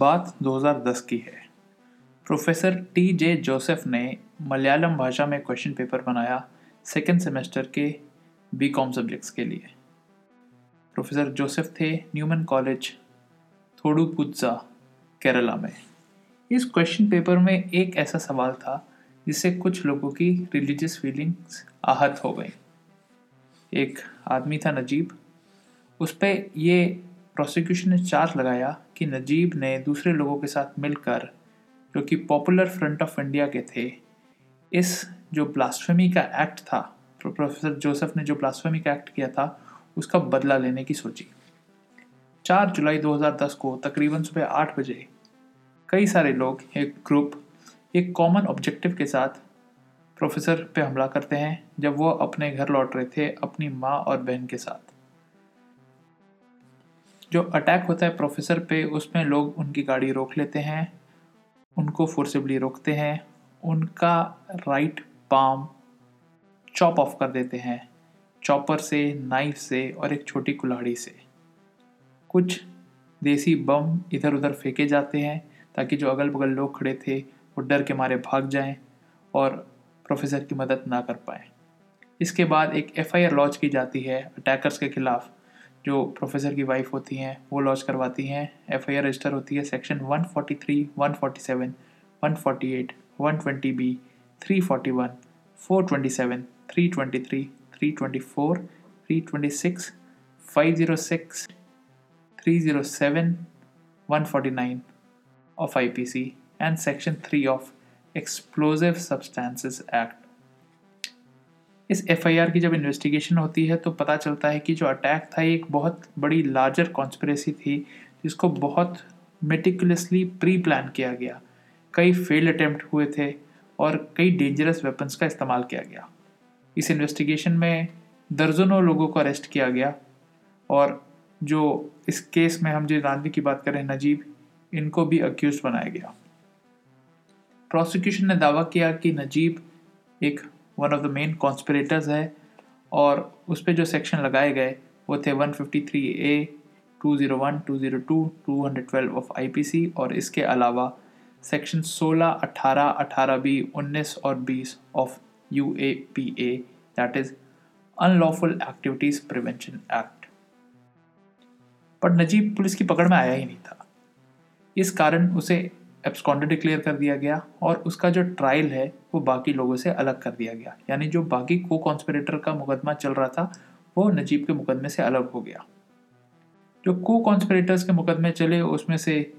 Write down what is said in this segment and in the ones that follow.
बात 2010 की है। प्रोफेसर टी जे जोसेफ ने मलयालम भाषा में क्वेश्चन पेपर बनाया सेकेंड सेमेस्टर के बी कॉम सब्जेक्ट्स के लिए। प्रोफेसर जोसेफ थे न्यूमन कॉलेज थोडुपुत्जा केरला में। इस क्वेश्चन पेपर में एक ऐसा सवाल था जिससे कुछ लोगों की रिलीजियस फीलिंग्स आहत हो गई। एक आदमी था नजीब उस पर ये प्रोसिक्यूशन ने चार्ज लगाया कि नजीब ने दूसरे लोगों के साथ मिलकर, जो कि पॉपुलर फ्रंट ऑफ़ इंडिया के थे, इस जो ब्लास्फेमी का एक्ट था प्रोफेसर जोसेफ ने जो ब्लास्फेमी का एक्ट किया था, उसका बदला लेने की सोची। 4 जुलाई 2010 को तकरीबन सुबह आठ बजे, कई सारे लोग, एक ग्रुप एक कॉमन ऑब्जेक्टिव के साथ प्रोफेसर पे हमला करते हैं, जब वो अपने घर लौट रहे थे अपनी माँ और बहन के साथ। जो अटैक होता है प्रोफेसर पे, उसमें लोग उनकी गाड़ी रोक लेते हैं, उनको फोर्सिबली रोकते हैं, उनका राइट पाम चॉप ऑफ़ कर देते हैं चॉपर से नाइफ से और एक छोटी कुल्हाड़ी से। कुछ देसी बम इधर उधर फेंके जाते हैं, ताकि जो अगल बगल लोग खड़े थे, वो डर के मारे भाग जाएँ और प्रोफेसर की मदद ना कर पाए। इसके बाद एक एफआईआर लॉन्च की जाती है अटैकर्स के खिलाफ। जो प्रोफेसर की वाइफ होती हैं वो लॉन्च करवाती हैं। एफ़ आई आर रजिस्टर होती है section 143, 147, 148, 120 B 341, 427, 323, 324, 326, 506, 307, 149 of IPC and section 3 of Explosive Substances Act. इस एफआईआर की जब इन्वेस्टिगेशन होती है तो पता चलता है कि जो अटैक था एक बहुत बड़ी लार्जर कॉन्स्परेसी थी, जिसको बहुत मेटिकुलसली प्री प्लान किया गया। कई फेल अटैम्प्ट हुए थे और कई डेंजरस वेपन्स का इस्तेमाल किया गया। इस इन्वेस्टिगेशन में दर्जनों लोगों को अरेस्ट किया गया और जो इस केस में हम जिस आदमी की बात करें नजीब, इनको भी अक्यूज बनाया गया। प्रोसिक्यूशन ने दावा किया कि नजीब एक one of the main conspirators है और उस पर जो सेक्शन लगाए गए वो थे 153 ए 201, 202, 212 ऑफ़ आईपीसी और इसके अलावा सेक्शन 16, 18, 18 बी 19 और 20 of U A P A that is unlawful activities prevention act पर नजीब पुलिस की पकड़ में आया ही नहीं था। इस कारण उसे एब्सकॉन्डर डिक्लेयर कर दिया गया और उसका जो ट्रायल है, वो बाकी लोगों से अलग कर दिया गया। यानी जो बाकी को कॉन्स्परेटर का मुकदमा चल रहा था, वो नजीब के मुकदमे से अलग हो गया। जो को कॉन्स्परेटर्स के मुकदमे चले, उसमें से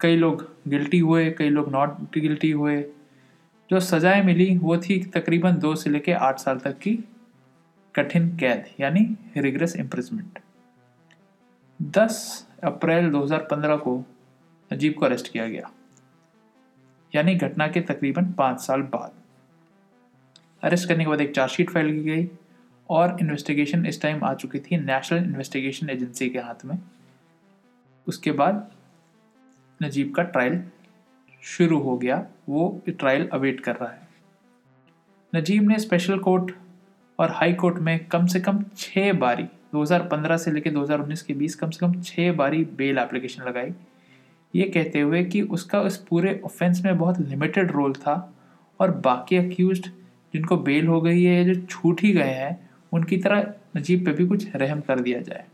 कई लोग गिल्टी हुए, कई लोग नॉट गिल्टी हुए। जो सजाएँ मिली, वो थी तकरीबन दो से लेकर आठ साल तक की कठिन कैद, यानी रिग्रेस इम्प्रिजमेंट 10 अप्रैल 2015 को नजीब को अरेस्ट किया गया। यानी घटना के तकरीबन पाँच साल बाद। अरेस्ट करने के बाद एक चार्जशीट फ़ाइल की गई और इन्वेस्टिगेशन इस टाइम आ चुकी थी नेशनल इन्वेस्टिगेशन एजेंसी के हाथ में। उसके बाद नजीब का ट्रायल शुरू हो गया, वो ट्रायल अवेट कर रहा है। नजीब ने स्पेशल कोर्ट और हाई कोर्ट में कम से कम छः बारी 2015 से लेकर 2019 के बीच कम से कम छः बारी बेल एप्लीकेशन लगाई। ये कहते हुए कि उसका उस पूरे ऑफेंस में बहुत लिमिटेड रोल था और बाकी अक्यूज जिनको बेल हो गई है या जो छूट ही गए हैं, उनकी तरह नजीब पे भी कुछ रहम कर दिया जाए।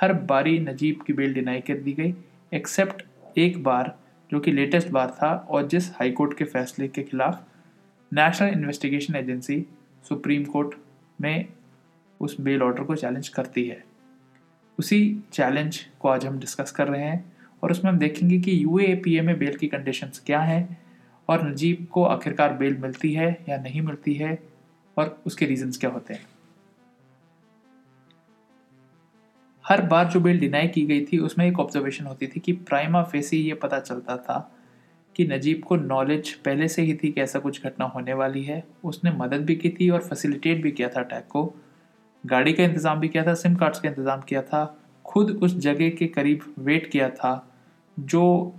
हर बारी नजीब की बेल डिनाई कर दी गई एक्सेप्ट एक बार, जो कि लेटेस्ट बार था, और जिस हाई कोर्ट के फैसले के खिलाफ national investigation agency supreme court में उस बेल ऑर्डर को चैलेंज करती है। उसी चैलेंज को आज हम डिस्कस कर रहे हैं। और उसमें हम देखेंगे कि यू में बेल की कंडीशंस क्या हैं और नजीब को आखिरकार बेल मिलती है या नहीं मिलती है और उसके रीजंस क्या होते हैं। हर बार जो बेल डिनाई की गई थी, उसमें एक ऑब्जर्वेशन होती थी कि प्राइमा फेसी ये पता चलता था कि नजीब को नॉलेज पहले से ही थी कि ऐसा कुछ घटना होने वाली है। उसने मदद भी की थी और फैसिलिटेट भी किया था अटैक को। गाड़ी का इंतज़ाम भी किया था सिम कार्ड्स का इंतज़ाम किया था। खुद उस जगह के करीब वेट किया था जो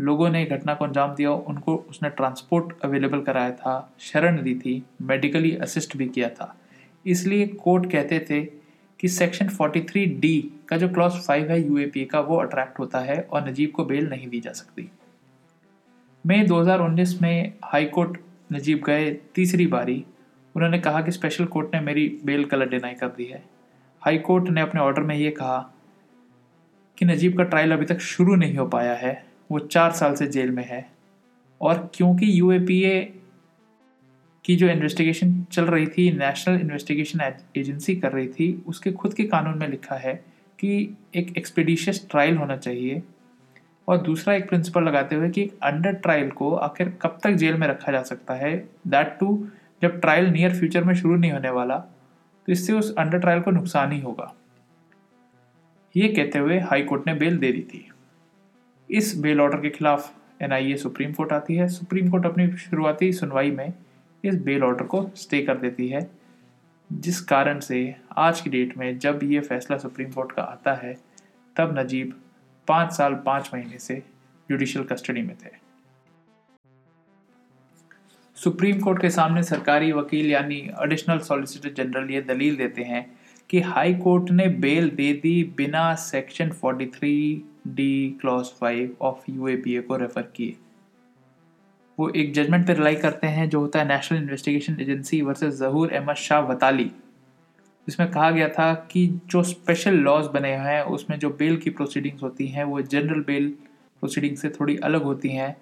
लोगों ने घटना को अंजाम दिया, उनको उसने ट्रांसपोर्ट अवेलेबल कराया था, शरण दी थी मेडिकली असिस्ट भी किया था। इसलिए कोर्ट कहते थे कि सेक्शन 43 डी का जो क्लॉज 5 है यूएपीए का, वो अट्रैक्ट होता है और नजीब को बेल नहीं दी जा सकती। मई 2019 में हाई कोर्ट नजीब गए तीसरी बारी। उन्होंने कहा कि स्पेशल कोर्ट ने मेरी बेल कलर डिनाई कर दी है। हाई कोर्ट ने अपने ऑर्डर में ये कहा कि नजीब का ट्रायल अभी तक शुरू नहीं हो पाया है। वो चार साल से जेल में है। और क्योंकि यूएपीए की जो इन्वेस्टिगेशन चल रही थी नेशनल इन्वेस्टिगेशन एजेंसी कर रही थी, उसके खुद के कानून में लिखा है कि एक एक्सपीडिशियस ट्रायल होना चाहिए। और दूसरा एक प्रिंसिपल लगाते हुए कि एक अंडर ट्रायल को आखिर कब तक जेल में रखा जा सकता है? दैट टू जब ट्रायल नियर फ्यूचर में शुरू नहीं होने वाला तो इससे उस अंडर ट्रायल को नुकसान ही होगा। ये कहते हुए हाई कोर्ट ने बेल दे दी थी। इस बेल ऑर्डर के खिलाफ एनआईए सुप्रीम कोर्ट आती है। सुप्रीम कोर्ट अपनी शुरुआती सुनवाई में इस बेल ऑर्डर को स्टे कर देती है, जिस कारण से आज की डेट में जब ये फैसला सुप्रीम कोर्ट का आता है, तब नजीब पाँच साल पाँच महीने से जुडिशियल कस्टडी में थे। सुप्रीम कोर्ट के सामने सरकारी वकील यानी एडिशनल सॉलिसिटर जनरल ये दलील देते हैं कि हाई कोर्ट ने बेल दे दी बिना section 43 D clause 5 of UAPA को रेफर किए। वो एक जजमेंट पर रिलाई करते हैं, जो होता है national investigation agency versus Zahoor Ahmad Shah Watali जिसमें कहा गया था कि जो स्पेशल लॉज बने हुए हैं, उसमें जो बेल की प्रोसीडिंग्स होती हैं, वो जनरल बेल प्रोसीडिंग से थोड़ी अलग होती हैं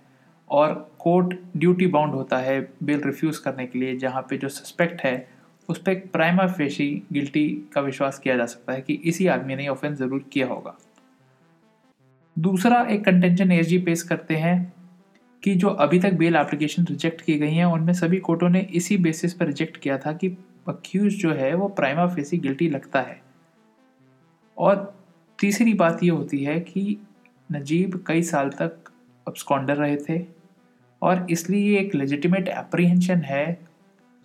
और कोर्ट ड्यूटी बाउंड होता है बेल रिफ्यूज़ करने के लिए, जहाँ पे जो सस्पेक्ट है उस पर प्राइमा फेशी गिल्टी का विश्वास किया जा सकता है कि इसी आदमी ने ऑफेंस ज़रूर किया होगा। दूसरा एक कंटेंशन एस पेश करते हैं कि जो अभी तक बेल एप्लीकेशन रिजेक्ट की गई हैं, उनमें सभी कोर्टों ने इसी बेसिस पर रिजेक्ट किया था कि अक्यूज जो है, वो प्राइमा फेसी गिल्टी लगता है। और तीसरी बात ये होती है कि नजीब कई साल तक अब्सकॉन्डर रहे थे और इसलिए एक लेजिटिमेट एप्रीहेंशन है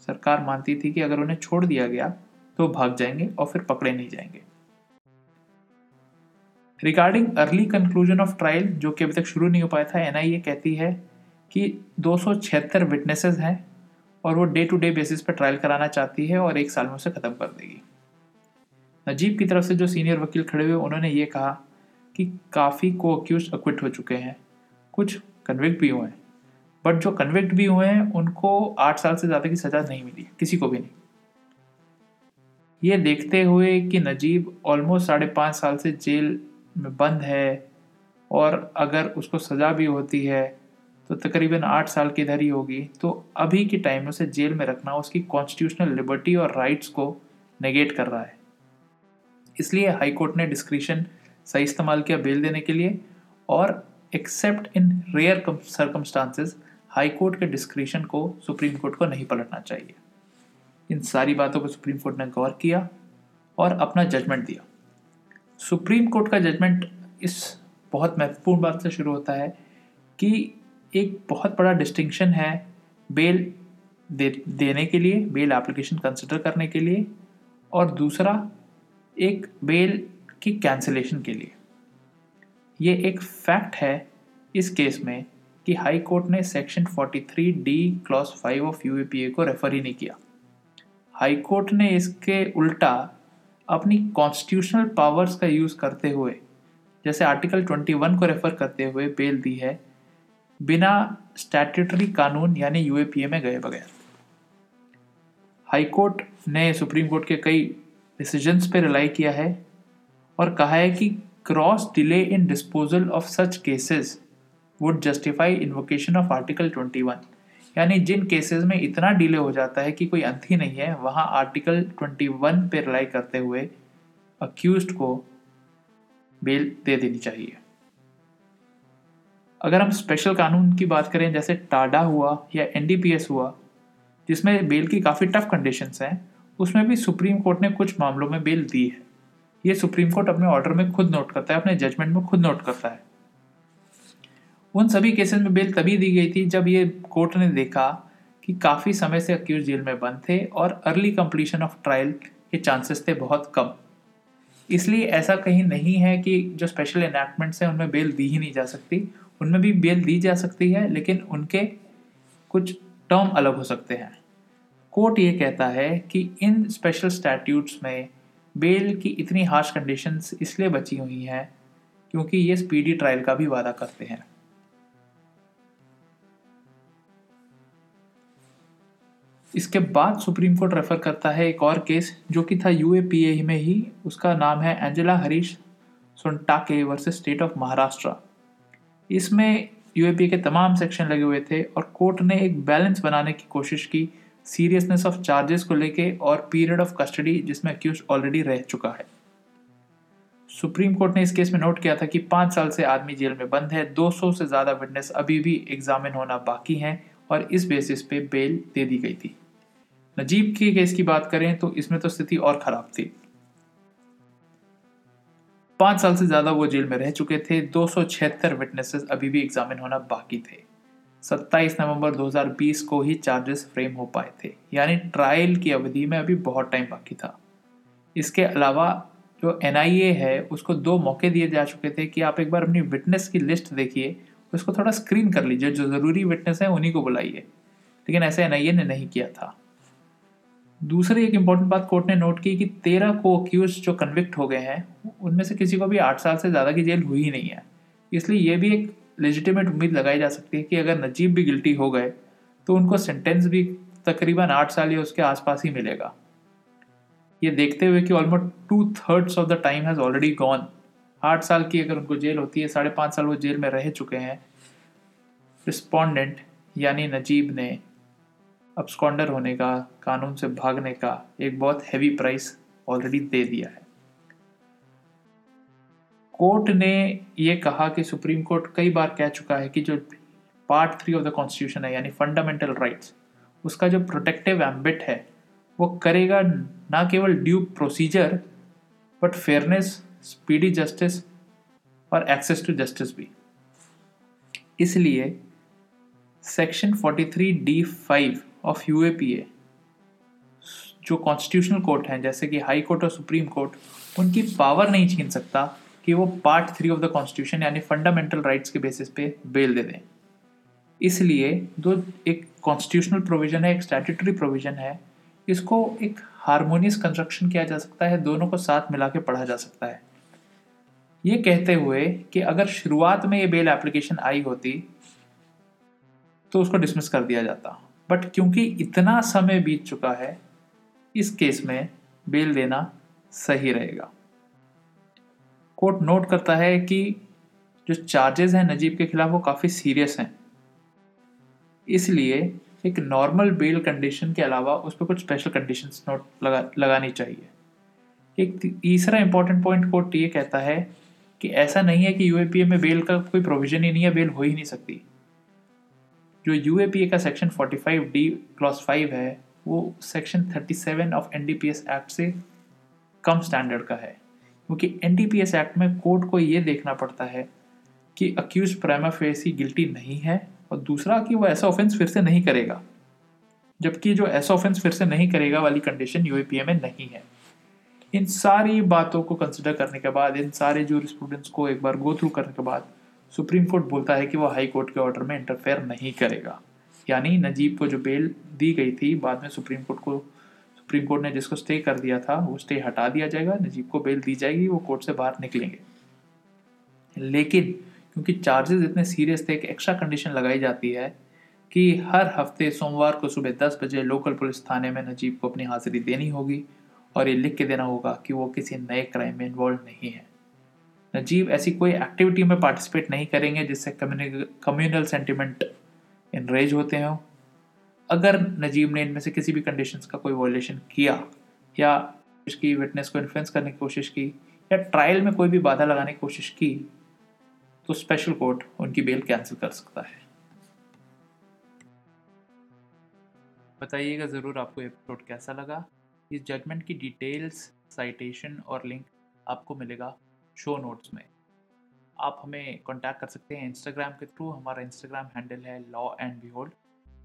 सरकार मानती थी कि अगर उन्हें छोड़ दिया गया तो भाग जाएँगे और फिर पकड़े नहीं जाएँगे। Regarding early conclusion of trial जो कि अभी तक शुरू नहीं हो पाया था एनआईए कहती है कि दो सौ छिहत्तर विटनेसेस हैं और वो डे टू डे बेसिस पर ट्रायल कराना चाहती है और एक साल में उसे ख़त्म कर देगी। नजीब की तरफ़ से जो सीनियर वकील खड़े हुए, उन्होंने ये कहा कि काफ़ी को अक्यूज अक्विट हो चुके हैं। कुछ कन्विक्ट भी हुए हैं। बट जो कन्विक्ट भी हुए हैं, उनको आठ साल से ज़्यादा की सज़ा नहीं मिली, किसी को भी नहीं। ये देखते हुए कि नजीब ऑलमोस्ट साढ़े पाँच साल से जेल में बंद है, और अगर उसको सज़ा भी होती है तो तकरीबन आठ साल की धरी होगी। तो अभी के टाइम में उसे जेल में रखना उसकी कॉन्स्टिट्यूशनल लिबर्टी और राइट्स को नेगेट कर रहा है। इसलिए हाई कोर्ट ने डिस्क्रिशन सही इस्तेमाल किया बेल देने के लिए, और except in rare circumstances high court के डिस्क्रिशन को, सुप्रीम कोर्ट को नहीं पलटना चाहिए। इन सारी बातों को सुप्रीम कोर्ट ने गौर किया और अपना जजमेंट दिया। सुप्रीम कोर्ट का जजमेंट इस बहुत महत्वपूर्ण बात से शुरू होता है कि एक बहुत बड़ा डिस्टिंक्शन है बेल दे, देने के लिए बेल एप्लीकेशन कंसिडर करने के लिए और दूसरा एक बेल की कैंसिलेशन के लिए। ये एक फैक्ट है इस केस में कि हाई कोर्ट ने section 43 D clause 5 of UAPA को रेफर ही नहीं किया। हाई कोर्ट ने इसके उल्टा अपनी कॉन्स्टिट्यूशनल पावर्स का यूज़ करते हुए, जैसे आर्टिकल 21 को रेफर करते हुए बेल दी है, बिना स्टैट्यूटरी कानून यानी यूएपीए में गए बगैर। हाई कोर्ट ने सुप्रीम कोर्ट के कई डिसीजंस पर रिलाई किया है और कहा है कि cross delay in disposal of such cases would justify invocation of article 21 यानी जिन केसेस में इतना डिले हो जाता है कि कोई अंत ही नहीं है, वहाँ आर्टिकल 21 पे रिलाई करते हुए अक्यूज को बेल दे देनी चाहिए। अगर हम स्पेशल कानून की बात करें, जैसे टाडा हुआ या एनडीपीएस हुआ, जिसमें बेल की काफ़ी टफ कंडीशंस हैं, उसमें भी सुप्रीम कोर्ट ने कुछ मामलों में बेल दी है। ये सुप्रीम कोर्ट अपने ऑर्डर में खुद नोट करता है, अपने जजमेंट में खुद नोट करता है। उन सभी केसेस में बेल तभी दी गई थी जब ये कोर्ट ने देखा कि काफ़ी समय से अक्यूज जेल में बंद थे और अर्ली कंप्लीशन ऑफ़ ट्रायल के चांसेस थे बहुत कम। इसलिए ऐसा कहीं नहीं है कि जो स्पेशल इनैक्टमेंट्स हैं उनमें बेल दी ही नहीं जा सकती। उनमें भी बेल दी जा सकती है, लेकिन उनके कुछ टर्म अलग हो सकते हैं। कोर्ट ये कहता है कि इन स्पेशल स्टैट्यूट्स में बेल की इतनी हार्श कंडीशंस इसलिए बची हुई हैं क्योंकि ये स्पीडी ट्रायल का भी वादा करते हैं। इसके बाद सुप्रीम कोर्ट रेफर करता है एक और केस जो कि था यूएपीए में ही। उसका नाम है Angela Harish Sontakke versus state of Maharashtra. इसमें यूएपी के तमाम सेक्शन लगे हुए थे और कोर्ट ने एक बैलेंस बनाने की कोशिश की, सीरियसनेस ऑफ़ चार्जेस को लेके और पीरियड ऑफ़ कस्टडी, जिसमें अक्यूज ऑलरेडी रह चुका है। सुप्रीम कोर्ट ने इस केस में नोट किया था कि पाँच साल से आदमी जेल में बंद है 200 से ज़्यादा विटनेस अभी भी एग्जामिन होना बाकी हैं और इस बेसिस पे बेल दे दी गई थी। नजीब के केस की बात करें तो इसमें तो स्थिति और खराब थी। पाँच साल से ज़्यादा वो जेल में रह चुके थे, दो सौ छिहत्तर विटनेसेस अभी भी एग्जामिन होना बाकी थे। 27 नवंबर 2020 को ही चार्जेस फ्रेम हो पाए थे। यानी ट्रायल की अवधि में अभी बहुत टाइम बाकी था। इसके अलावा जो एनआईए है, उसको दो मौके दिए जा चुके थे कि आप एक बार अपनी विटनेस की लिस्ट देखिए, उसको थोड़ा स्क्रीन कर लीजिए। जो ज़रूरी विटनेस है, उन्हीं को बुलाइए। लेकिन ऐसे एन ने नहीं किया था। दूसरी एक इंपॉर्टेंट बात कोर्ट ने नोट की कि तेरह को अक्यूज जो कन्विक्ट हो गए हैं, उनमें से किसी को भी आठ साल से ज़्यादा की जेल हुई ही नहीं है। इसलिए ये भी एक लेजिटिमेट उम्मीद लगाई जा सकती है कि अगर नजीब भी गिल्टी हो गए तो उनको सेंटेंस भी तकरीबन आठ साल या उसके आसपास ही मिलेगा। ये देखते हुए कि almost two thirds of the time has already gone आठ साल की अगर उनको जेल होती है, साढ़े पाँच साल वो जेल में रह चुके हैं। रिस्पोंडेंट यानी नजीब ने अपस्कॉन्डर होने का, कानून से भागने का एक बहुत हैवी प्राइस ऑलरेडी दे दिया है। कोर्ट ने ये कहा कि सुप्रीम कोर्ट कई बार कह चुका है कि जो part three of the constitution है, यानी फंडामेंटल राइट्स उसका जो प्रोटेक्टिव एम्बिट है, वो करेगा ना केवल due process but fairness speedy justice और एक्सेस टू जस्टिस भी। इसलिए section 43 D five of U जो कॉन्स्टिट्यूशनल कोर्ट हैं, जैसे कि हाई कोर्ट और सुप्रीम कोर्ट उनकी पावर नहीं छीन सकता कि वो part three of the constitution यानी फंडामेंटल राइट्स के बेसिस पे बेल दे दें। इसलिए जो एक कॉन्स्टिट्यूशनल प्रोविज़न है, एक स्टैट्यूटरी प्रोविज़न है, इसको एक हारमोनियस कंस्ट्रक्शन किया जा सकता है, दोनों को साथ मिला के पढ़ा जा सकता है। ये कहते हुए कि अगर शुरुआत में ये बेल एप्लीकेशन आई होती तो उसको डिसमिस कर दिया जाता। बट क्योंकि इतना समय बीत चुका है, इस केस में बेल देना सही रहेगा। कोर्ट नोट करता है कि जो चार्जेस हैं नजीब के खिलाफ वो काफ़ी सीरियस हैं। इसलिए एक नॉर्मल बेल कंडीशन के अलावा उस पर कुछ स्पेशल कंडीशंस नोट लगा, लगानी चाहिए। एक तीसरा इंपॉर्टेंट पॉइंट कोर्ट ये कहता है कि ऐसा नहीं है कि यूएपीए में बेल का कोई प्रोविज़न ही नहीं है बेल हो ही नहीं सकती। जो यूएपीए का सेक्शन 45 डी क्लॉस 5 है, वो सेक्शन 37 ऑफ़ एनडीपीएस एक्ट से कम स्टैंडर्ड का है। क्योंकि एनडीपीएस एक्ट में कोर्ट को ये देखना पड़ता है कि अक्यूज प्राइमा फेसी गिल्टी नहीं है और दूसरा कि वो ऐसा ऑफेंस फिर से नहीं करेगा, जबकि जो ऐसा ऑफेंस फिर से नहीं करेगा वाली कंडीशन यूएपीए में नहीं है। इन सारी बातों को कंसिडर करने के बाद, इन सारे जो स्टूडेंट्स को एक बार गो थ्रू करने के बाद सुप्रीम कोर्ट बोलता है कि वो हाई कोर्ट के ऑर्डर में इंटरफेयर नहीं करेगा। यानी नजीब को जो बेल दी गई थी, बाद में सुप्रीम कोर्ट को, सुप्रीम कोर्ट ने जिसको स्टे कर दिया था, वो स्टे हटा दिया जाएगा, नजीब को बेल दी जाएगी, वो कोर्ट से बाहर निकलेंगे। लेकिन, क्योंकि चार्जेस इतने सीरियस थे, एक एक्स्ट्रा कंडीशन लगाई जाती है कि हर हफ़्ते सोमवार को सुबह दस बजे लोकल पुलिस थाने में नजीब को अपनी हाजिरी देनी होगी, और ये लिख के देना होगा कि वो किसी नए क्राइम में इन्वॉल्व नहीं है। नजीब ऐसी कोई एक्टिविटी में पार्टिसिपेट नहीं करेंगे जिससे कम्युनल सेंटिमेंट इनरेज होते हों। अगर नजीब ने इनमें से किसी भी कंडीशंस का कोई वॉलेशन किया, या उसकी विटनेस को इन्फ्लुएंस करने की कोशिश की, या ट्रायल में कोई भी बाधा लगाने की कोशिश की तो स्पेशल कोर्ट उनकी बेल कैंसिल कर सकता है। बताइएगा ज़रूर आपको एपिसोड कैसा लगा। इस जजमेंट की डिटेल्स साइटेशन और लिंक आपको मिलेगा। शो नोट्स में। आप हमें कांटेक्ट कर सकते हैं इंस्टाग्राम के थ्रू हमारा इंस्टाग्राम हैंडल है लॉ एंड बिहोल्ड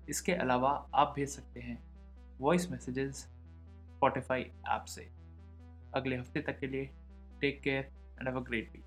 इसके अलावा आप भेज सकते हैं वॉइस मैसेजेस स्पॉटिफाई ऐप से। अगले हफ़्ते तक के लिए take care and have a great week